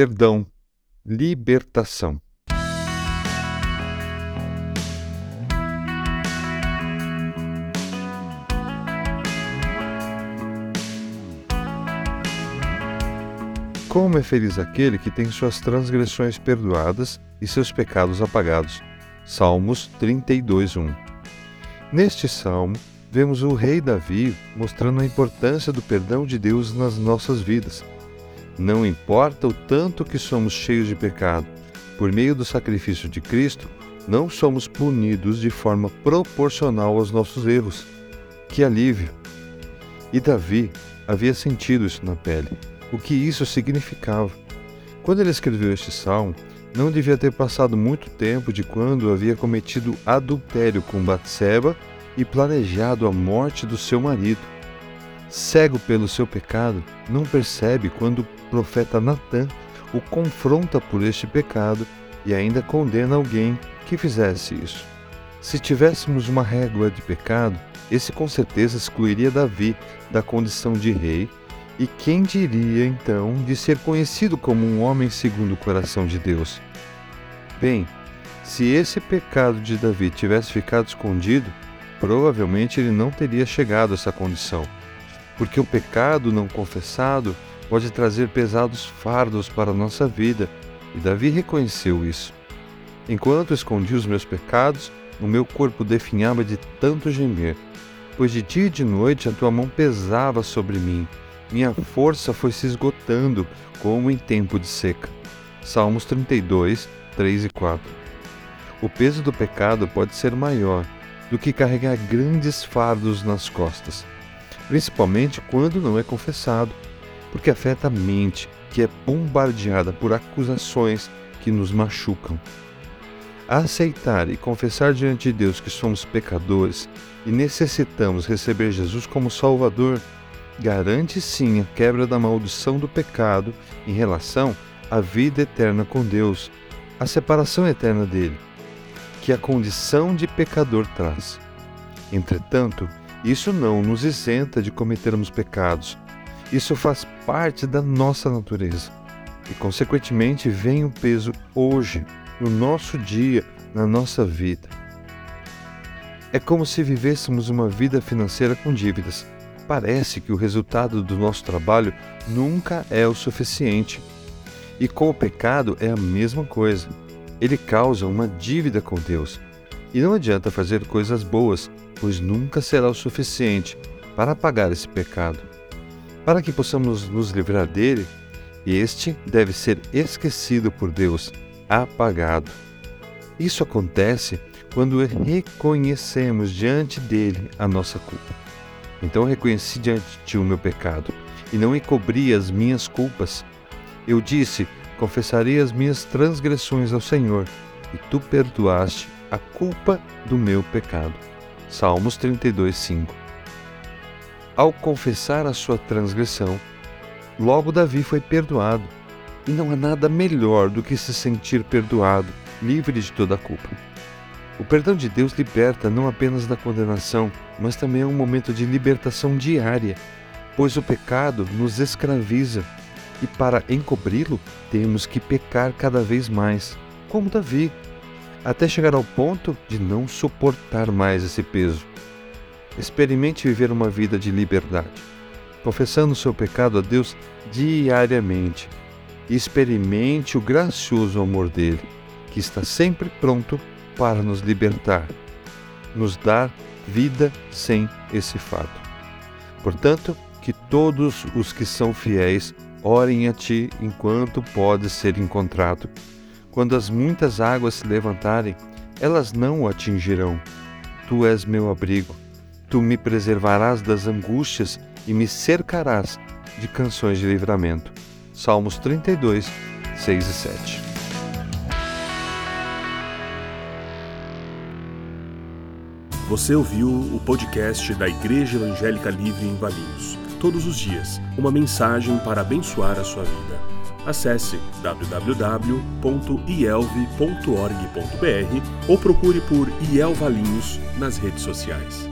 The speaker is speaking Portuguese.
Perdão, libertação. Como é feliz aquele que tem suas transgressões perdoadas e seus pecados apagados. Salmos 32:1. Neste salmo, vemos o rei Davi mostrando a importância do perdão de Deus nas nossas vidas. Não importa o tanto que somos cheios de pecado, por meio do sacrifício de Cristo, não somos punidos de forma proporcional aos nossos erros. Que alívio! E Davi havia sentido isso na pele o que isso significava. Quando ele escreveu este salmo, não devia ter passado muito tempo de quando havia cometido adultério com Batseba e planejado a morte do seu marido. Cego pelo seu pecado, não percebe quando o profeta Natã o confronta por este pecado e ainda condena alguém que fizesse isso. Se tivéssemos uma régua de pecado, esse com certeza excluiria Davi da condição de rei e quem diria então de ser conhecido como um homem segundo o coração de Deus? Bem, se esse pecado de Davi tivesse ficado escondido, provavelmente ele não teria chegado a essa condição, porque o pecado não confessado pode trazer pesados fardos para a nossa vida, e Davi reconheceu isso. Enquanto escondi os meus pecados, o meu corpo definhava de tanto gemer, pois de dia e de noite a tua mão pesava sobre mim minha força foi se esgotando como em tempo de seca. Salmos 32, 3 e 4. O peso do pecado pode ser maior do que carregar grandes fardos nas costas, principalmente quando não é confessado, porque afeta a mente, que é bombardeada por acusações que nos machucam. Aceitar e confessar diante de Deus que somos pecadores e necessitamos receber Jesus como Salvador garante sim a quebra da maldição do pecado em relação à vida eterna com Deus, a separação eterna dele, que a condição de pecador traz. Entretanto, isso não nos isenta de cometermos pecados. Isso faz parte da nossa natureza. E, consequentemente, vem o peso hoje, no nosso dia, na nossa vida. É como se vivêssemos uma vida financeira com dívidas parece que o resultado do nosso trabalho nunca é o suficiente. E com o pecado é a mesma coisa. Ele causa uma dívida com Deus. E não adianta fazer coisas boas, pois nunca será o suficiente para pagar esse pecado. Para que possamos nos livrar dele, este deve ser esquecido por Deus, apagado. Isso acontece quando reconhecemos diante dele a nossa culpa. Então reconheci diante de ti o meu pecado, e não encobri as minhas culpas. Eu disse: Confessarei as minhas transgressões ao Senhor, e tu perdoaste a culpa do meu pecado. Salmos 32, 5. Ao confessar a sua transgressão, logo Davi foi perdoado. E não há nada melhor do que se sentir perdoado, livre de toda a culpa. O perdão de Deus liberta não apenas da condenação, mas também é um momento de libertação diária, pois o pecado nos escraviza e para encobri-lo temos que pecar cada vez mais, como Davi, até chegar ao ponto de não suportar mais esse peso. Experimente viver uma vida de liberdade, confessando seu pecado a Deus diariamente experimente o gracioso amor dele, que está sempre pronto para nos libertar, nos dar vida sem esse fato. Portanto, que todos os que são fiéis orem a ti enquanto pode ser encontrado. Quando as muitas águas se levantarem, elas não o atingirão. Tu és meu abrigo. Tu me preservarás das angústias e me cercarás de canções de livramento. Salmos 32, 6 e 7. Você ouviu o podcast da Igreja Evangélica Livre em Valinhos. Todos os dias, uma mensagem para abençoar a sua vida. Acesse www.ielve.org.br ou procure por IEL Valinhos nas redes sociais.